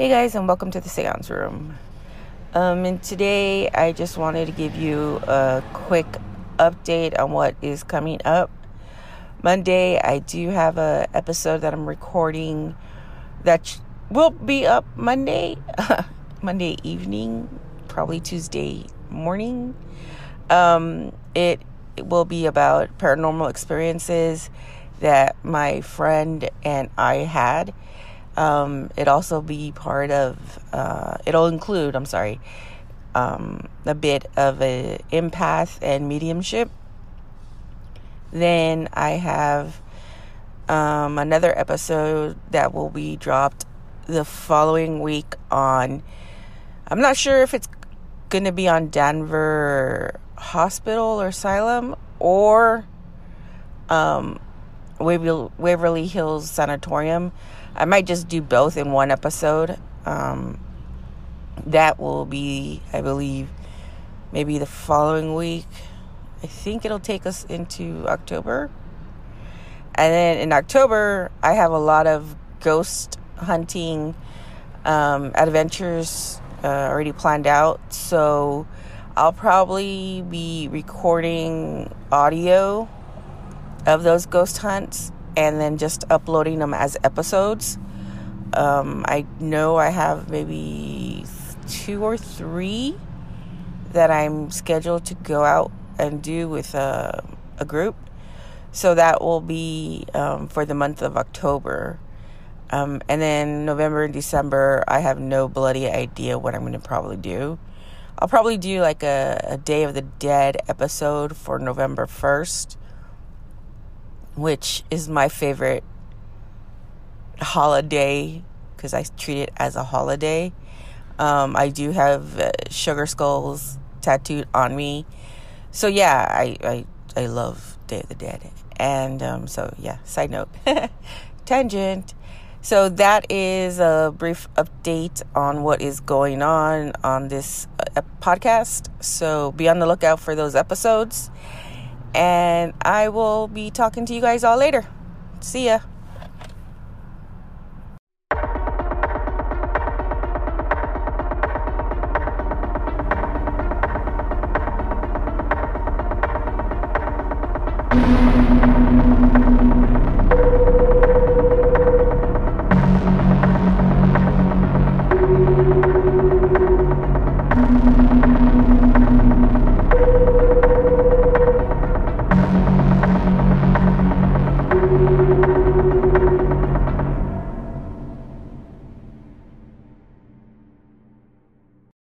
Hey guys, and welcome to the Seance Room. Um, and today I just wanted to give you a quick update on what is coming up. Monday, I do have a episode that I'm recording that will be up Monday, Monday evening, probably Tuesday morning. Um, it, it will be about paranormal experiences that my friend and I had um, it also be part of. Uh, it'll include. I'm sorry, um, a bit of a empath and mediumship. Then I have um, another episode that will be dropped the following week on. I'm not sure if it's going to be on Danvers Hospital or Asylum or um, Waverly, Hills Sanatorium. I might just do both in one episode. Um, that will be, I believe, maybe the following week. I think it'll take us into October. And then in October, I have a lot of ghost hunting um, adventures uh, already planned out. So I'll probably be recording audio of those ghost hunts and then just uploading them as episodes. Um, I know I have maybe two or three that I'm scheduled to go out and do with a, a group. So that will be um, for the month of October. Um, and then November and December, I have no bloody idea what I'm going to probably do. I'll probably do like a, a Day of the Dead episode for November 1st which is my favorite holiday because I treat it as a holiday. Um, I do have uh, sugar skulls tattooed on me. So yeah, I, I, I love Day of the Dead. And um, so yeah, side note, tangent. So that is a brief update on what is going on on this uh, podcast. So be on the lookout for those episodes. And I will be talking to you guys all later. See ya.